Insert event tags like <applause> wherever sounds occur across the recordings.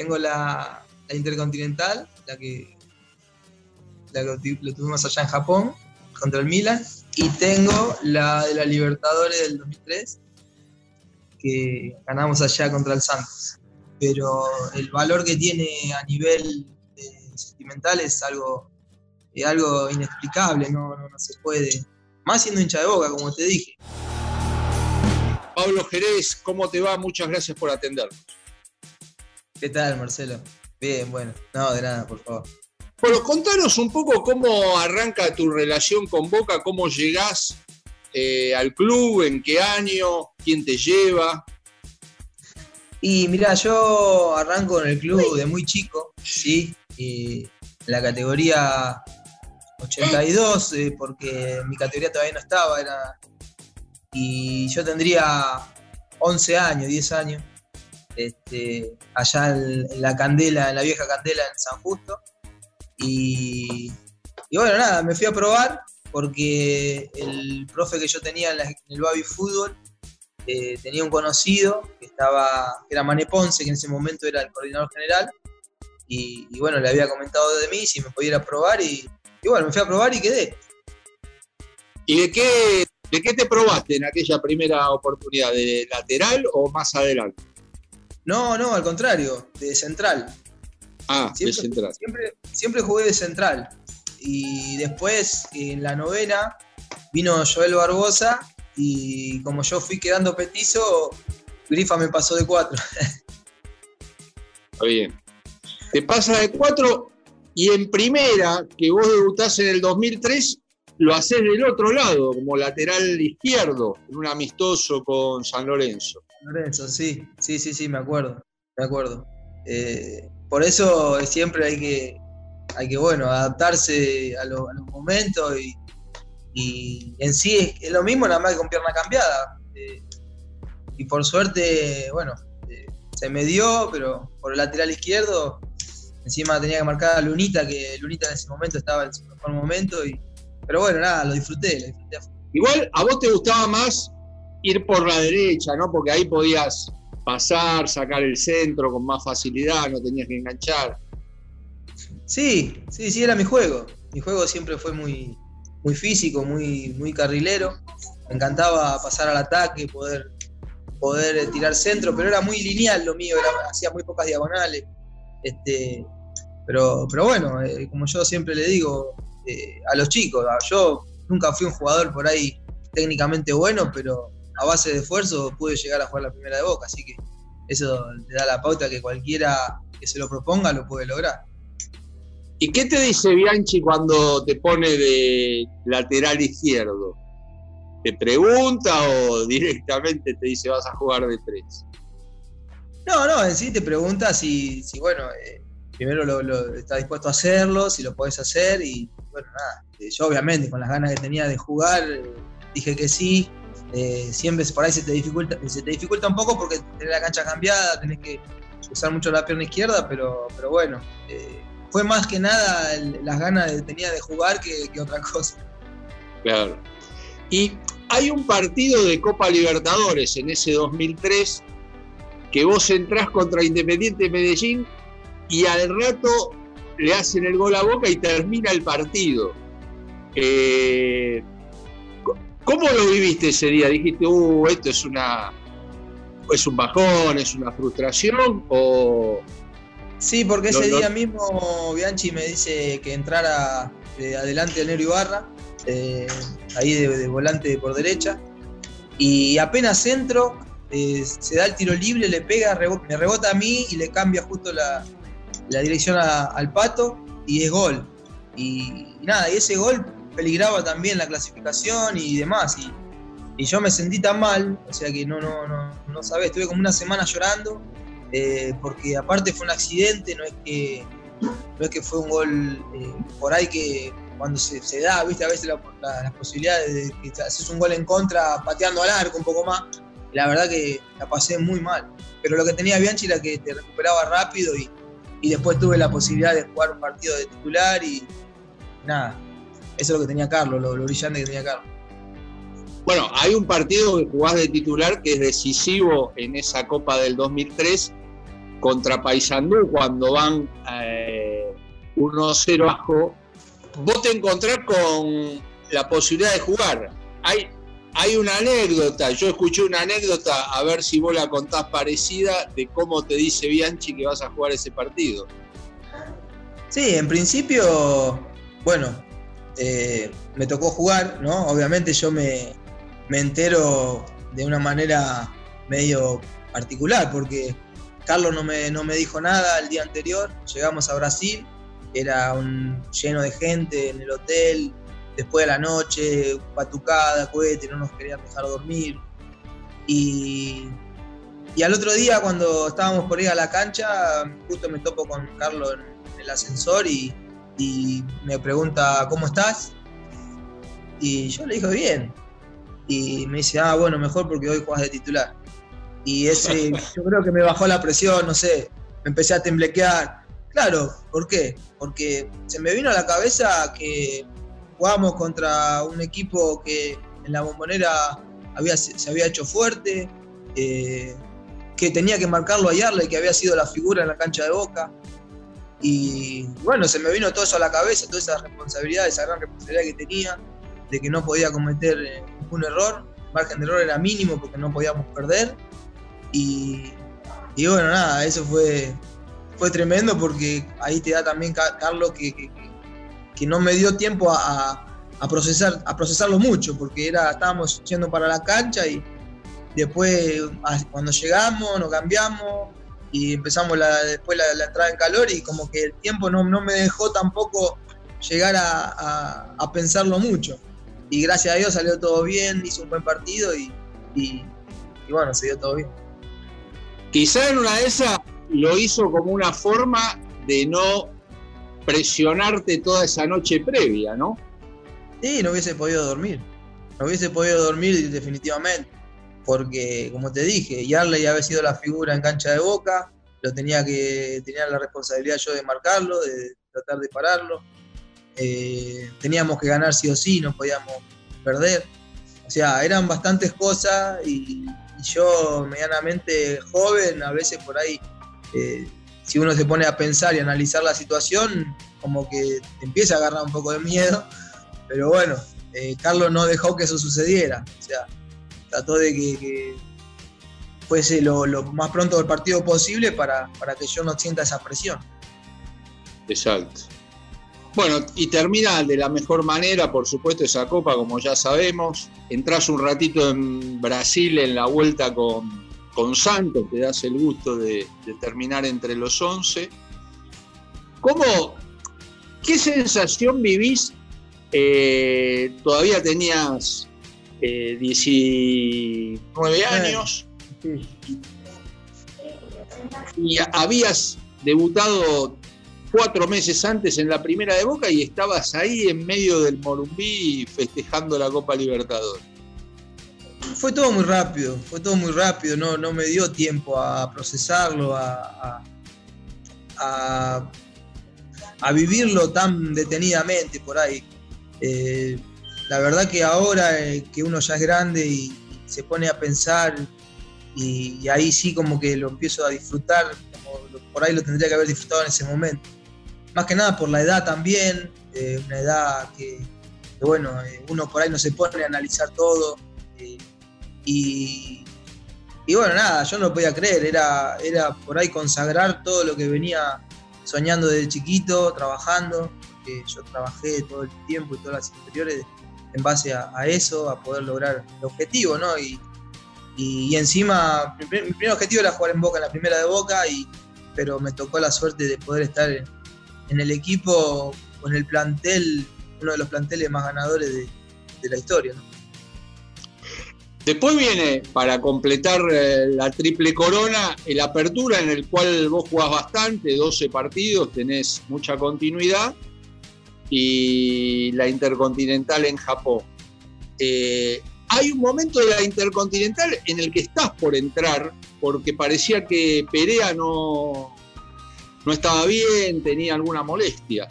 tengo la, Intercontinental, la que, la que lo tuvimos allá en Japón, contra el Milan, y tengo la de la Libertadores del 2003, que ganamos allá contra el Santos. Pero el valor que tiene a nivel eh, sentimental es algo, algo inexplicable, no, no, se puede. Más siendo hincha de boca, como te dije. Pablo Jerez, ¿cómo te va? Muchas gracias por atendernos. ¿Qué tal, Marcelo? Bien, bueno. No, de nada, por favor. Bueno, contanos un poco cómo arranca tu relación con Boca, cómo llegás eh, al club, en qué año, quién te lleva. Y mira, yo arranco en el club de muy chico, ¿sí? en la categoría 82, eh, porque mi categoría todavía no estaba, era. Y yo tendría 11 años, 10 años, este, allá en la Candela, en la vieja Candela en San Justo. Y, bueno, nada, me fui a probar porque el profe que yo tenía en, el Babi Fútbol eh, tenía un conocido que estaba, que era Mane Ponce, que en ese momento era el coordinador general, y, bueno, le había comentado de mí si me podía ir a probar, y, bueno, me fui a probar y quedé. ¿Y de qué, de qué te probaste en aquella primera oportunidad? ¿De lateral o más adelante? No, no, al contrario, de central. Ah, siempre, de central. Siempre, jugué de central. Y después, en la novena, vino Joel Barbosa y como yo fui quedando petizo, Grifa me pasó de cuatro. Está bien. Te pasa de cuatro y en primera, que vos debutás en el 2003, lo haces del otro lado, como lateral izquierdo, en un amistoso con San Lorenzo. Lorenzo, sí, sí, sí, sí, me acuerdo, me acuerdo. Eh, por eso siempre hay que, hay que bueno, adaptarse a, los momentos y, en sí es, lo mismo nada más que con pierna cambiada. Eh, y por suerte, bueno, eh, se me dio, pero por el lateral izquierdo, encima tenía que marcar a Lunita, que Lunita en ese momento estaba en su mejor momento. Y, pero bueno, nada, lo disfruté, lo disfruté. Igual a vos te gustaba más ir por la derecha, ¿no? Porque ahí podías pasar, sacar el centro con más facilidad, no tenías que enganchar. Sí, sí, sí, era mi juego. Mi juego siempre fue muy, muy físico, muy, muy carrilero. Me encantaba pasar al ataque, poder, poder tirar centro, pero era muy lineal lo mío, hacía muy pocas diagonales. Este, pero, pero bueno, eh, como yo siempre le digo eh, a los chicos, yo nunca fui un jugador por ahí técnicamente bueno, pero a base de esfuerzo pude llegar a jugar la primera de Boca, así que eso le da la pauta que cualquiera que se lo proponga lo puede lograr. ¿Y qué te dice Bianchi cuando te pone de lateral izquierdo? ¿Te pregunta o directamente te dice vas a jugar de tres? No, no, en sí te pregunta si, si bueno, eh, primero lo, está dispuesto a hacerlo, si lo podés hacer y bueno, nada. Eh, yo obviamente con las ganas que tenía de jugar eh, dije que sí, eh, siempre por ahí se te, dificulta, se te dificulta un poco porque tenés la cancha cambiada, tenés que usar mucho la pierna izquierda, pero, pero bueno, eh, fue más que nada las ganas que tenía de jugar que, otra cosa. Claro. Y hay un partido de Copa Libertadores en ese 2003 que vos entrás contra Independiente Medellín y al rato le hacen el gol a Boca y termina el partido. Eh, ¿Cómo lo viviste ese día? ¿Dijiste, uh, esto es una es un bajón, es una frustración? O... Sí, porque ese día mismo Bianchi me dice que entrara de adelante el Nero Ibarra, eh, ahí de, volante por derecha, y apenas entro, eh, se da el tiro libre, le pega, me rebota a mí y le cambia justo la, dirección al pato y es gol. Y, y, nada, y ese gol peligraba también la clasificación y demás. Y, yo me sentí tan mal, o sea que no, no, no, no sabés, estuve como una semana llorando, eh, porque aparte fue un accidente, no es que, no es que fue un gol eh, por ahí que cuando se, da, viste, a veces las posibilidades de que haces un gol en contra pateando al arco un poco más, la verdad que la pasé muy mal. Pero lo que tenía Bianchi era que te recuperaba rápido y, y después tuve la posibilidad de jugar un partido de titular y nada, eso es lo que tenía Carlos, lo, brillante que tenía Carlos. Bueno, hay un partido que jugás de titular que es decisivo en esa Copa del 2003, contra Paysandú cuando van 1-0 eh, bajo, vos te encontrás con la posibilidad de jugar. Hay, hay una anécdota, yo escuché una anécdota, a ver si vos la contás parecida, de cómo te dice Bianchi que vas a jugar ese partido. Sí, en principio, bueno, eh, me tocó jugar, ¿no? Obviamente yo me, me entero de una manera medio particular, porque Carlos no me, no me dijo nada el día anterior, llegamos a Brasil, era un, lleno de gente en el hotel, después de la noche, patucada, cohete, no nos querían dejar dormir. Y, y al otro día, cuando estábamos por ir a la cancha, justo me topo con Carlos en el ascensor y, y me pregunta, ¿cómo estás? Y yo le digo, bien. Y me dice, ah, bueno, mejor porque hoy juegas de titular. Y ese, <laughs> yo creo que me bajó la presión, no sé, me empecé a temblequear. Claro, ¿por qué? Porque se me vino a la cabeza que jugamos contra un equipo que en la bombonera había, se había hecho fuerte, eh, que tenía que marcarlo a Yarley, que había sido la figura en la cancha de Boca. Y bueno, se me vino todo eso a la cabeza, toda esa responsabilidad, esa gran responsabilidad que tenía, de que no podía cometer eh, ningún error. El margen de error era mínimo porque no podíamos perder. Y, bueno, nada, eso fue, fue tremendo porque ahí te da también, Carlos, que que no me dio tiempo a, procesar, a procesarlo mucho, porque era, estábamos yendo para la cancha y después cuando llegamos nos cambiamos y empezamos la, después la, entrada en calor y como que el tiempo no, no me dejó tampoco llegar a, pensarlo mucho. Y gracias a Dios salió todo bien, hizo un buen partido y, y bueno, se dio todo bien. Quizá en una de esas lo hizo como una forma de no presionarte toda esa noche previa, ¿no? Sí, no hubiese podido dormir. No hubiese podido dormir definitivamente. Porque, como te dije, Yarley había sido la figura en cancha de boca, lo tenía que tenía la responsabilidad yo de marcarlo, de tratar de pararlo. Eh, teníamos que ganar sí o sí, no podíamos perder. O sea, eran bastantes cosas y, yo, medianamente joven, a veces por ahí eh, si uno se pone a pensar y analizar la situación, como que empieza a agarrar un poco de miedo. Pero bueno, eh, Carlos no dejó que eso sucediera. O sea, trató de que, fuese lo, más pronto del partido posible para, para que yo no sienta esa presión. Exacto. Bueno, y termina de la mejor manera, por supuesto, esa copa, como ya sabemos. Entrás un ratito en Brasil en la vuelta con, con Santos, te das el gusto de, terminar entre los 11. ¿Cómo, qué sensación vivís? Eh, todavía tenías 19 eh, años. Y habías debutado cuatro meses antes en la primera de Boca y estabas ahí en medio del Morumbí festejando la Copa Libertadores. Fue todo muy rápido, fue todo muy rápido, no, no me dio tiempo a procesarlo, a, a, vivirlo tan detenidamente por ahí. Eh, la verdad que ahora eh, que uno ya es grande y, se pone a pensar y, ahí sí como que lo empiezo a disfrutar, como por ahí lo tendría que haber disfrutado en ese momento. Más que nada por la edad también, eh, una edad que, bueno, uno por ahí no se pone a analizar todo y, bueno, nada, yo no lo podía creer, era, era por ahí consagrar todo lo que venía soñando desde chiquito, trabajando, que yo trabajé todo el tiempo y todas las inferiores en base a, eso, a poder lograr el objetivo, ¿no? Y, y, encima, mi, primer objetivo era jugar en Boca, en la primera de Boca, y, pero me tocó la suerte de poder estar en, el equipo con el plantel, uno de los planteles más ganadores de, la historia, ¿no? Después viene, para completar eh, la triple corona, el apertura en el cual vos jugás bastante, 12 partidos, tenés mucha continuidad, y la intercontinental en Japón. Eh, hay un momento de la intercontinental en el que estás por entrar, porque parecía que Perea no, no estaba bien, tenía alguna molestia.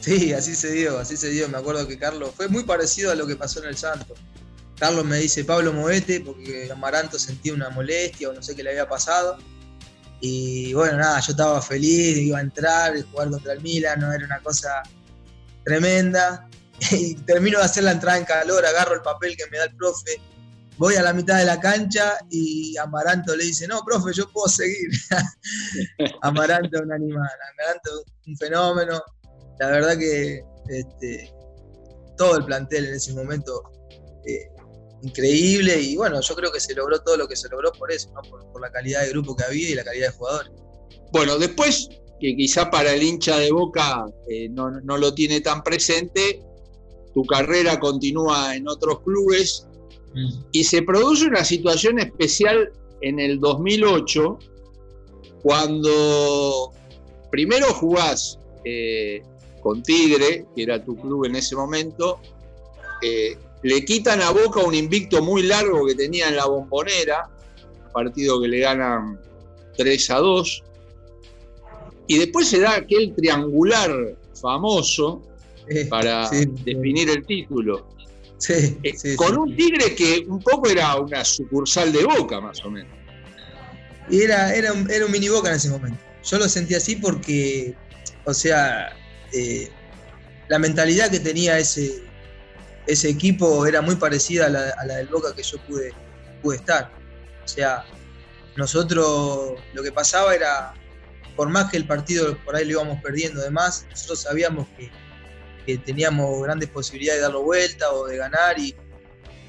Sí, así se dio, así se dio. Me acuerdo que Carlos fue muy parecido a lo que pasó en el Santo. Carlos me dice Pablo Movete porque Amaranto sentía una molestia o no sé qué le había pasado. Y bueno, nada, yo estaba feliz, iba a entrar, jugar contra el Milan, no era una cosa tremenda. <laughs> Y termino de hacer la entrada en calor, agarro el papel que me da el profe, voy a la mitad de la cancha y Amaranto le dice, no, profe, yo puedo seguir. <laughs> Amaranto es un animal, Amaranto un fenómeno. La verdad que este, todo el plantel en ese momento eh, increíble y bueno, yo creo que se logró todo lo que se logró por eso, por, la calidad de grupo que había y la calidad de jugadores. Bueno, después, que quizá para el hincha de Boca eh, no, no, lo tiene tan presente, tu carrera continúa en otros clubes Mm. Y se produce una situación especial en el 2008, cuando primero jugás eh, con Tigre, que era tu club en ese momento, eh, le quitan a Boca un invicto muy largo que tenía en la bombonera, partido que le ganan 3 a 2, y después se da aquel triangular famoso para definir el título. Eh, con un Tigre que un poco era una sucursal de Boca, más o menos. Y era, era, un, era un mini Boca en ese momento. Yo lo sentí así porque, o sea, eh, la mentalidad que tenía ese, ese equipo era muy parecida a la, del Boca que yo pude, pude estar. O sea, nosotros lo que pasaba era, por más que el partido por ahí lo íbamos perdiendo, además, nosotros sabíamos que que teníamos grandes posibilidades de darlo vuelta o de ganar y,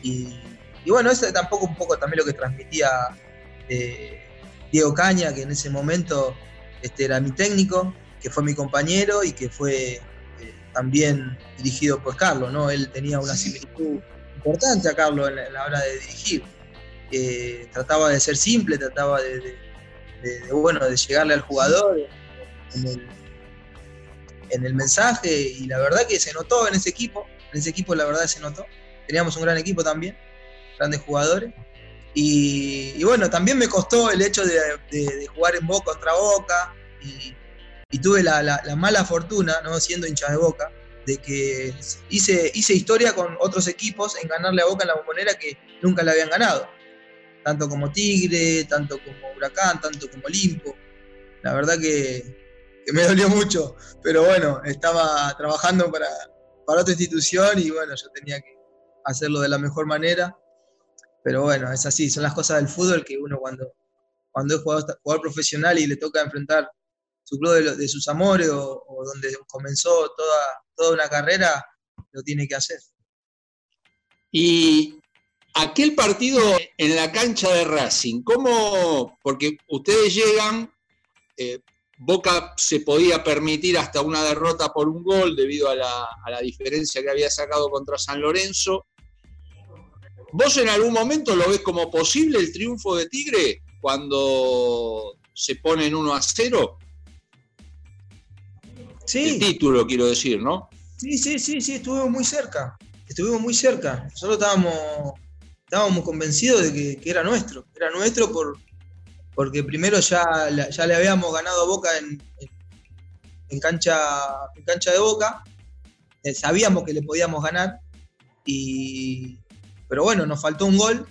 y, bueno, eso tampoco un poco también lo que transmitía eh, Diego Caña, que en ese momento este, era mi técnico, que fue mi compañero y que fue eh, también dirigido por Carlos, ¿no? Él tenía una similitud importante a Carlos en la, hora de dirigir. trataba de ser simple, trataba de, bueno, de llegarle al jugador en el, en el mensaje y la verdad que se notó en ese equipo, en ese equipo la verdad se notó. Teníamos un gran equipo también, grandes jugadores. Y, bueno, también me costó el hecho de, jugar en Boca contra Boca y, tuve la, mala fortuna, ¿no? siendo hincha de Boca, de que hice, hice historia con otros equipos en ganarle a Boca en la bombonera que nunca le habían ganado. Tanto como Tigre, tanto como Huracán, tanto como Limpo. La verdad que, me <laughs> dolió mucho, pero bueno, estaba trabajando para, para otra institución y bueno, yo tenía que hacerlo de la mejor manera. Pero bueno, es así, son las cosas del fútbol que uno cuando, cuando es jugador, profesional y le toca enfrentar su club de, sus amores o, donde comenzó toda, toda una carrera, lo tiene que hacer. Y aquel partido en la cancha de Racing, ¿cómo? Porque ustedes llegan, eh, Boca se podía permitir hasta una derrota por un gol debido a la, diferencia que había sacado contra San Lorenzo. ¿Vos en algún momento lo ves como posible el triunfo de Tigre cuando se pone en 1 a 0? Sí. El título, quiero decir, ¿no? Sí, sí, sí, sí, estuvimos muy cerca. Estuvimos muy cerca. Nosotros estábamos, estábamos convencidos de que, que era nuestro. Era nuestro por, porque primero ya, ya le habíamos ganado a Boca en, cancha, en cancha de Boca, eh, sabíamos que le podíamos ganar, y, pero bueno, nos faltó un gol.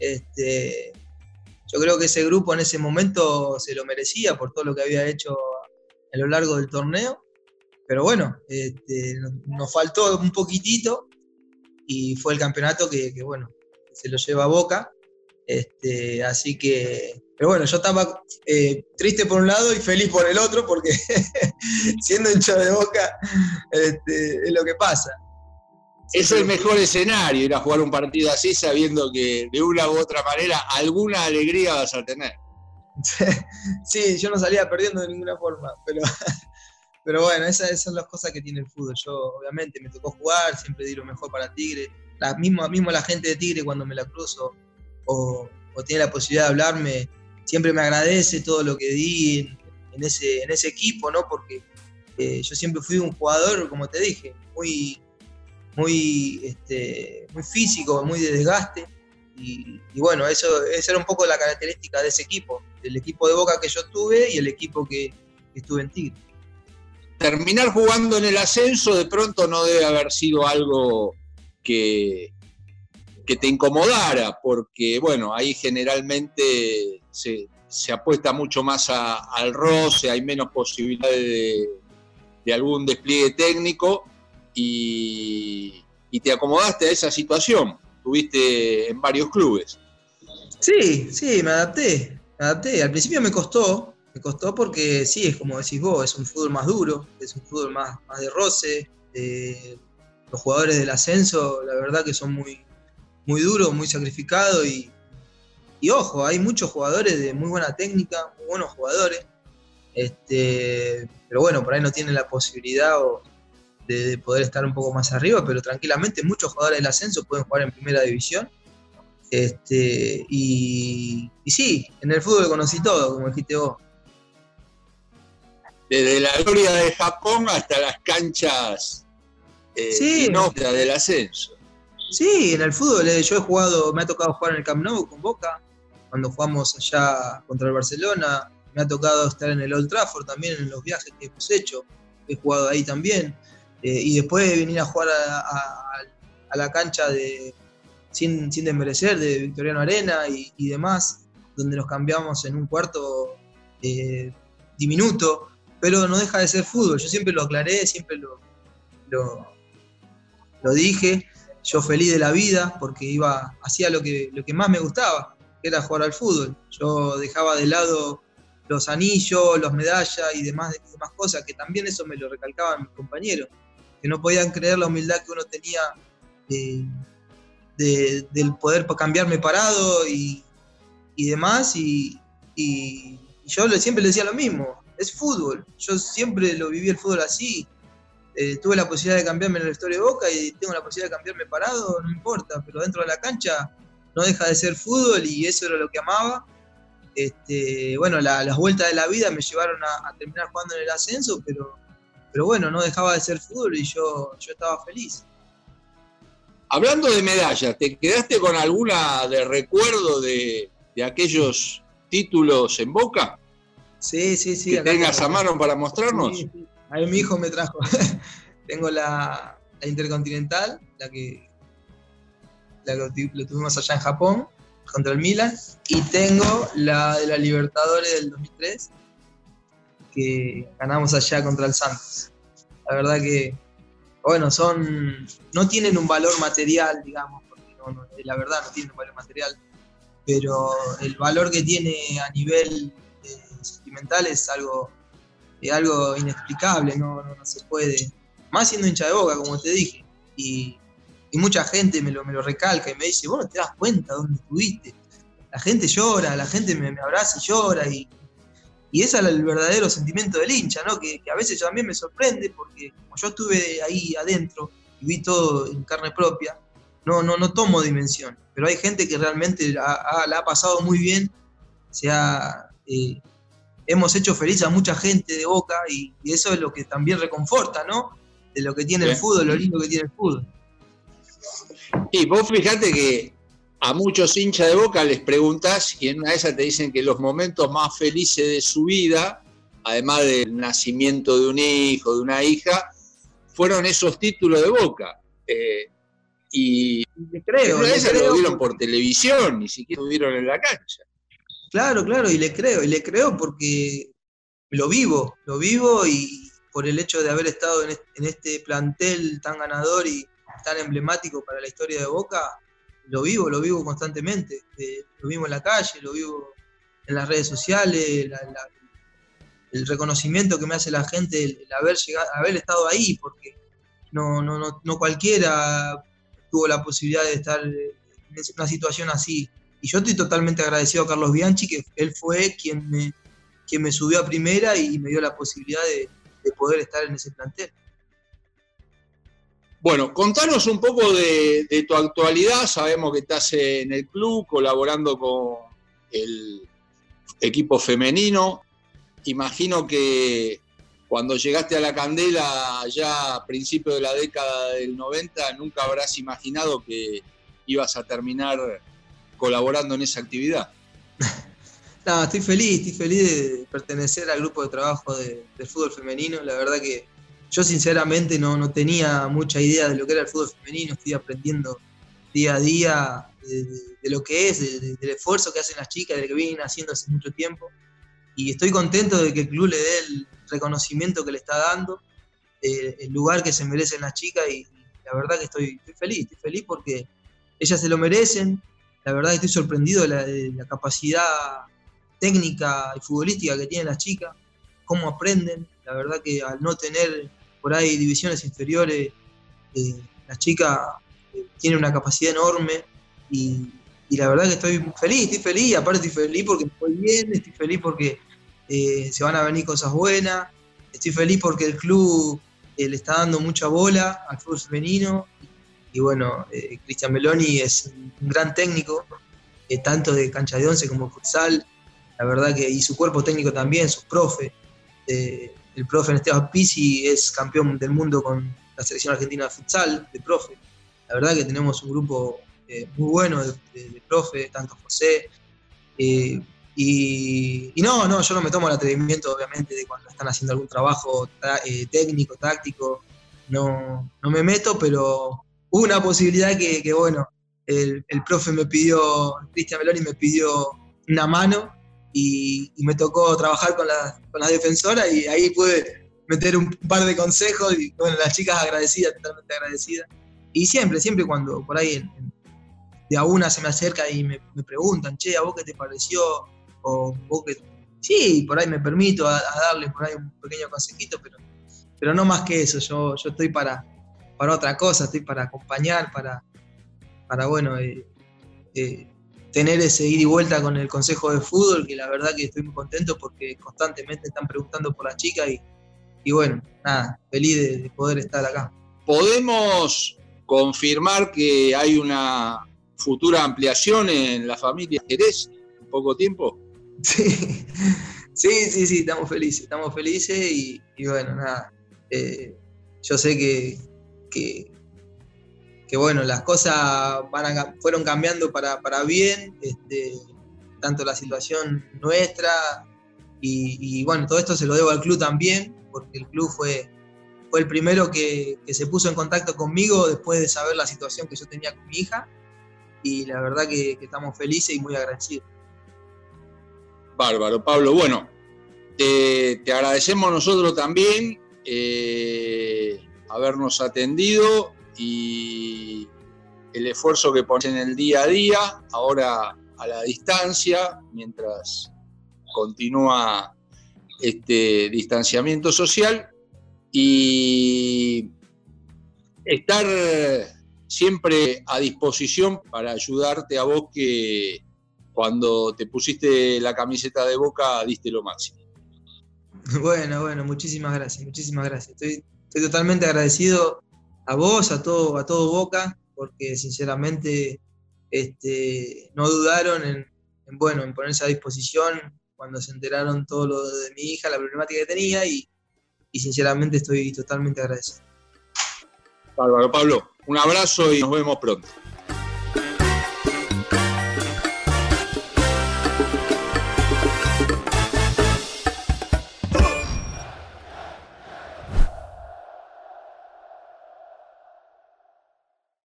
Este, yo creo que ese grupo en ese momento se lo merecía por todo lo que había hecho a lo largo del torneo, pero bueno, este, nos faltó un poquitito y fue el campeonato que bueno, se lo lleva a Boca. Este, así que pero bueno, yo estaba eh, triste por un lado y feliz por el otro, porque <laughs> siendo hincha de boca este, es lo que pasa. Es el mejor escenario ir a jugar un partido así sabiendo que de una u otra manera alguna alegría vas a tener. <laughs> Sí, yo no salía perdiendo de ninguna forma, pero, <laughs> pero bueno, esas, son las cosas que tiene el fútbol. Yo obviamente me tocó jugar, siempre di lo mejor para Tigre. La, mismo, mismo la gente de Tigre cuando me la cruzo o, tiene la posibilidad de hablarme, siempre me agradece todo lo que di en, ese, en ese equipo, ¿no? Porque eh, yo siempre fui un jugador, como te dije, muy, muy, este, muy físico, muy de desgaste. Y, bueno, eso, esa era un poco la característica de ese equipo, del equipo de Boca que yo tuve y el equipo que, estuve en Tigre. Terminar jugando en el ascenso de pronto no debe haber sido algo que, te incomodara, porque bueno, ahí generalmente se, se apuesta mucho más al roce, hay menos posibilidades de, algún despliegue técnico y, te acomodaste a esa situación. Tuviste en varios clubes. Sí, sí, me adapté, me adapté. Al principio me costó, me costó porque sí, es como decís vos, es un fútbol más duro, es un fútbol más, más de roce. Los jugadores del ascenso, la verdad que son muy, muy duros, muy sacrificados y, y ojo, hay muchos jugadores de muy buena técnica, muy buenos jugadores. Este, pero bueno, por ahí no tienen la posibilidad de, poder estar un poco más arriba, pero tranquilamente muchos jugadores del ascenso pueden jugar en primera división. Este, y, sí, en el fútbol conocí todo, como dijiste vos. Desde la gloria de Japón hasta las canchas eh, del ascenso. Sí, en el fútbol eh, yo he jugado, me ha tocado jugar en el Camp Nou con Boca, cuando jugamos allá contra el Barcelona. Me ha tocado estar en el Old Trafford también en los viajes que hemos hecho. He jugado ahí también. Eh, y después de venir a jugar a, la cancha de, sin, sin desmerecer, de Victoriano Arena y, demás, donde nos cambiamos en un cuarto eh, diminuto, pero no deja de ser fútbol. Yo siempre lo aclaré, siempre lo, lo, lo dije. Yo feliz de la vida porque iba, hacía lo que, lo que más me gustaba era jugar al fútbol. Yo dejaba de lado los anillos, los medallas y demás, demás cosas, que también eso me lo recalcaban mis compañeros, que no podían creer la humildad que uno tenía del poder cambiarme parado y, demás, y, yo siempre le decía lo mismo, es fútbol, yo siempre lo viví el fútbol así, eh, tuve la posibilidad de cambiarme en la historia de Boca y tengo la posibilidad de cambiarme parado, no importa, pero dentro de la cancha no deja de ser fútbol y eso era lo que amaba. Este, bueno, las vueltas de la vida me llevaron a, terminar jugando en el ascenso, pero, pero bueno, no dejaba de ser fútbol y yo, yo estaba feliz. Hablando de medallas, ¿te quedaste con alguna de recuerdo de, aquellos títulos en Boca? Sí, sí, sí. Que tengas a mano para mostrarnos. Ahí mi hijo me trajo. <laughs> Tengo la, la Intercontinental, la que lo, tuvimos allá en Japón contra el Milan, y tengo la de la Libertadores del 2003, que ganamos allá contra el Santos. La verdad que, bueno, son, no tienen un valor material, digamos, porque la verdad no tienen un valor material, pero el valor que tiene a nivel eh, sentimental es algo, algo inexplicable, no, no, no, se puede, más siendo hincha de boca, como te dije, y y mucha gente me lo, me lo recalca y me dice, vos no te das cuenta dónde estuviste. La gente llora, la gente me, abraza y llora y, y ese es el verdadero sentimiento del hincha, ¿no? Que, a veces también me sorprende porque como yo estuve ahí adentro y vi todo en carne propia, no, no, no tomo dimensión. Pero hay gente que realmente la ha pasado muy bien, se eh, hemos hecho feliz a mucha gente de Boca y, eso es lo que también reconforta, ¿no? De lo que tiene el fútbol, lo lindo que tiene el fútbol. Y vos fíjate que a muchos hinchas de boca les preguntas y en una de esas te dicen que los momentos más felices de su vida, además del nacimiento de un hijo, de una hija, fueron esos títulos de boca. Eh, y creo, una de esas lo vieron por televisión, ni siquiera lo vieron en la cancha. Claro, claro, y le creo, y le creo porque lo vivo, lo vivo y por el hecho de haber estado en este plantel tan ganador y, tan emblemático para la historia de Boca, lo vivo, lo vivo constantemente. Eh, lo vivo en la calle, lo vivo en las redes sociales, el reconocimiento que me hace la gente, el, haber, llegado, haber estado ahí, porque no, no, no, cualquiera tuvo la posibilidad de estar en una situación así. Y yo estoy totalmente agradecido a Carlos Bianchi, que él fue quien me, quien me subió a primera y me dio la posibilidad de poder estar en ese plantel. Bueno, contanos un poco de, tu actualidad. Sabemos que estás en el club colaborando con el equipo femenino. Imagino que cuando llegaste a la Candela ya a principios de la década del 90, nunca habrás imaginado que ibas a terminar colaborando en esa actividad. <laughs> No, estoy feliz, estoy feliz de pertenecer al grupo de trabajo de, fútbol femenino. La verdad que yo sinceramente no, no tenía mucha idea de lo que era el fútbol femenino, estoy aprendiendo día a día de, lo que es, del esfuerzo que hacen las chicas, de lo que vienen haciendo hace mucho tiempo. Y estoy contento de que el club le dé el reconocimiento que le está dando, eh, el lugar que se merecen las chicas y la verdad que estoy, feliz, estoy feliz porque ellas se lo merecen, la verdad estoy sorprendido de la, capacidad técnica y futbolística que tienen las chicas, cómo aprenden, la verdad que al no tener por ahí divisiones inferiores, eh, las chicas eh, tienen una capacidad enorme y, la verdad que estoy feliz, estoy feliz, aparte estoy feliz porque me voy bien, estoy feliz porque eh, se van a venir cosas buenas, estoy feliz porque el club eh, le está dando mucha bola al fútbol femenino bueno, Cristian Meloni es un gran técnico, tanto de cancha de once como futsal, la verdad que, y su cuerpo técnico también, sus profes, el profe Esteban Pizzi es campeón del mundo con la selección argentina de futsal, de profe. La verdad que tenemos un grupo eh, muy bueno de, profe, tanto José. Eh, y, no, no, yo no me tomo el atrevimiento, obviamente, de cuando están haciendo algún trabajo eh, técnico, táctico, no, no me meto, pero una posibilidad que, bueno, el, profe me pidió, Cristian Meloni me pidió una mano y, me tocó trabajar con la, con la defensora y ahí pude meter un par de consejos y bueno, las chicas agradecidas, totalmente agradecidas. Y siempre, siempre cuando por ahí de a una se me acerca y me, preguntan, che, ¿a vos qué te pareció? O vos que... Sí, por ahí me permito a, darle por ahí un pequeño consejito, pero, pero no más que eso, yo, yo estoy para, para otra cosa, estoy para acompañar, para, para bueno, eh, eh, tener ese ir y vuelta con el Consejo de Fútbol, que la verdad que estoy muy contento porque constantemente están preguntando por las chicas y, y bueno, nada, feliz de, poder estar acá. ¿Podemos confirmar que hay una futura ampliación en la familia Jerez en poco tiempo? <laughs> Sí, sí, sí, sí, estamos felices, estamos felices y, bueno, nada, eh, yo sé que, que, bueno, las cosas fueron cambiando para, bien, este, tanto la situación nuestra y, bueno, todo esto se lo debo al club también, porque el club fue, fue el primero que, se puso en contacto conmigo después de saber la situación que yo tenía con mi hija y la verdad que, estamos felices y muy agradecidos. Bárbaro, Pablo. Bueno, te agradecemos nosotros también eh, habernos atendido y el esfuerzo que pones en el día a día, ahora a la distancia, mientras continúa este distanciamiento social y estar siempre a disposición para ayudarte a vos que cuando te pusiste la camiseta de boca diste lo máximo. Bueno, bueno, muchísimas gracias, muchísimas gracias. Estoy, estoy totalmente agradecido a vos, a todo, a todo Boca, porque sinceramente este, no dudaron en, bueno, en ponerse a disposición cuando se enteraron todo lo de mi hija, la problemática que tenía, y, y sinceramente estoy totalmente agradecido. Bárbaro, Pablo, un abrazo y nos vemos pronto.